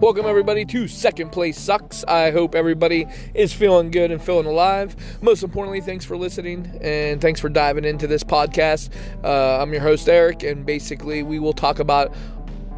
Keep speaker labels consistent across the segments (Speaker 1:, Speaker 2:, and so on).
Speaker 1: Welcome, everybody, to Second Place Sucks. I hope everybody is feeling good and feeling alive. Most importantly, thanks for listening and thanks for diving into this podcast. Uh, I'm your host, Eric, and basically, we will talk about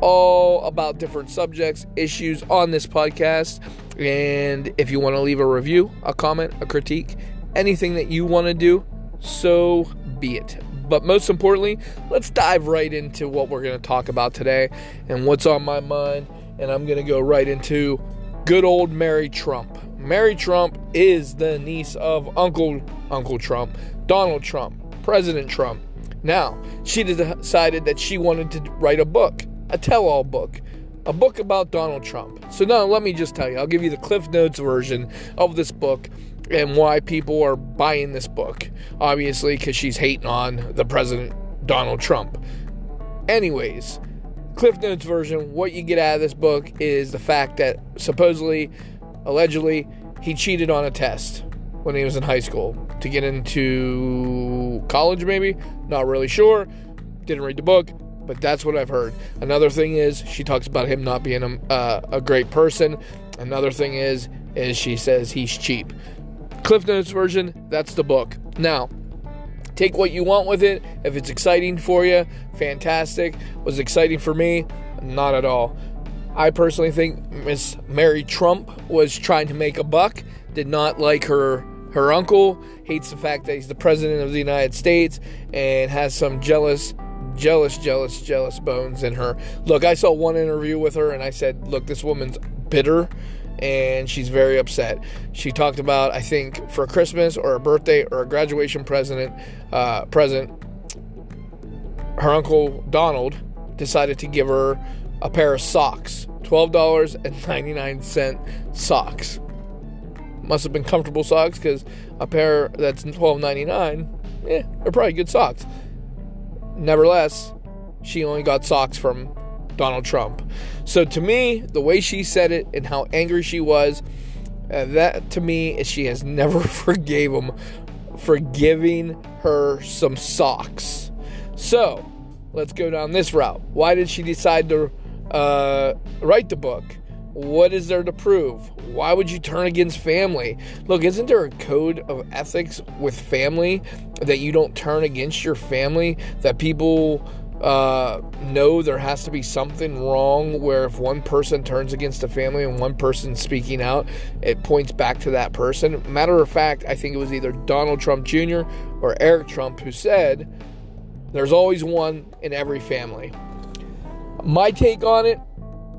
Speaker 1: all about different subjects, issues on this podcast. And if you want to leave a review, a comment, a critique, anything that you want to do, so be it. But most importantly, let's dive right into what we're going to talk about today and what's on my mind. And I'm going to go right into good old Mary Trump. Mary Trump is the niece of Uncle Uncle Trump, Donald Trump, President Trump. Now, she decided that she wanted to write a book, a tell-all book, a book about Donald Trump. So now let me just tell you, I'll give you the Cliff Notes version of this book and why people are buying this book. Obviously, because she's hating on the president, Donald Trump. Anyways, Cliff Notes version, what you get out of this book is the fact that supposedly, allegedly, he cheated on a test when he was in high school to get into college, maybe. Not really sure. Didn't read the book, but that's what I've heard. Another thing is she talks about him not being a, uh, a great person. Another thing is is she says he's cheap. Cliff Notes version, that's the book. Now, take what you want with it. If it's exciting for you, fantastic. Was exciting for me? Not at all. I personally think Miss Mary Trump was trying to make a buck, did not like her her uncle, hates the fact that he's the president of the United States and has some jealous jealous jealous jealous bones in her. Look, I saw one interview with her and I said, "Look, this woman's bitter and she's very upset. She talked about, I think, for Christmas or a birthday or a graduation present, uh, present, her uncle Donald decided to give her a pair of socks, twelve dollars and ninety nine cent socks. Must have been comfortable socks because a pair that's twelve ninety nine, yeah, they're probably good socks. Nevertheless, she only got socks from Donald Trump. So to me, the way she said it and how angry she was, uh, that to me is she has never forgave him for giving her some socks. So let's go down this route. Why did she decide to uh, write the book? What is there to prove? Why would you turn against family? Look, isn't there a code of ethics with family that you don't turn against your family? That people uh, know there has to be something wrong where if one person turns against a family and one person speaking out, it points back to that person. Matter of fact, I think it was either Donald Trump Jr. or Eric Trump who said, There's always one in every family. My take on it,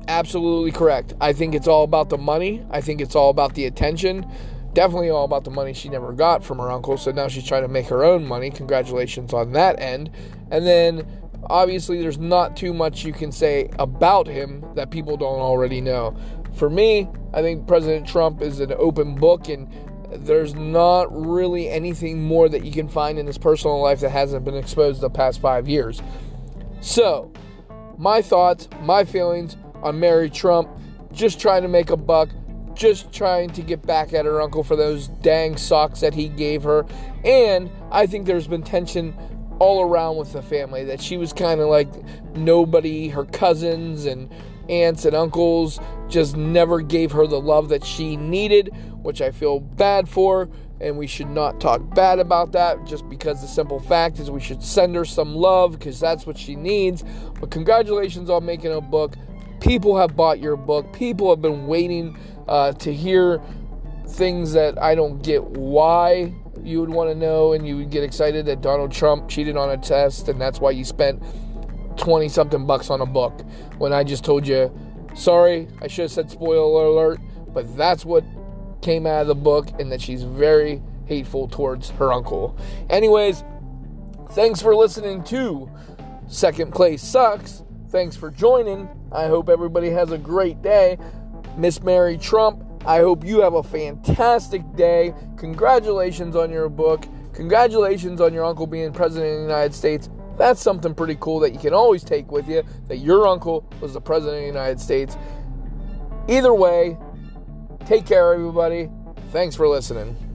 Speaker 1: absolutely correct. I think it's all about the money, I think it's all about the attention. Definitely all about the money she never got from her uncle, so now she's trying to make her own money. Congratulations on that end. And then obviously there's not too much you can say about him that people don't already know. For me, I think President Trump is an open book and there's not really anything more that you can find in his personal life that hasn't been exposed the past five years. So, my thoughts, my feelings on Mary Trump, just trying to make a buck, just trying to get back at her uncle for those dang socks that he gave her. And I think there's been tension all around with the family that she was kind of like nobody her cousins and aunts and uncles just never gave her the love that she needed which i feel bad for and we should not talk bad about that just because the simple fact is we should send her some love because that's what she needs. But congratulations on making a book. People have bought your book. People have been waiting uh, to hear things that i don't get why you would want to know and you would get excited that Donald Trump cheated on a test and that's why you spent 20 something bucks on a book when I just told you, sorry, I should have said spoiler alert, but that's what came out of the book and that she's very hateful towards her uncle. Anyways, thanks for listening to Second Place Sucks. Thanks for joining. I hope everybody has a great day. Miss Mary Trump I hope you have a fantastic day. Congratulations on your book. Congratulations on your uncle being president of the United States. That's something pretty cool that you can always take with you that your uncle was the president of the United States. Either way, take care, everybody. Thanks for listening.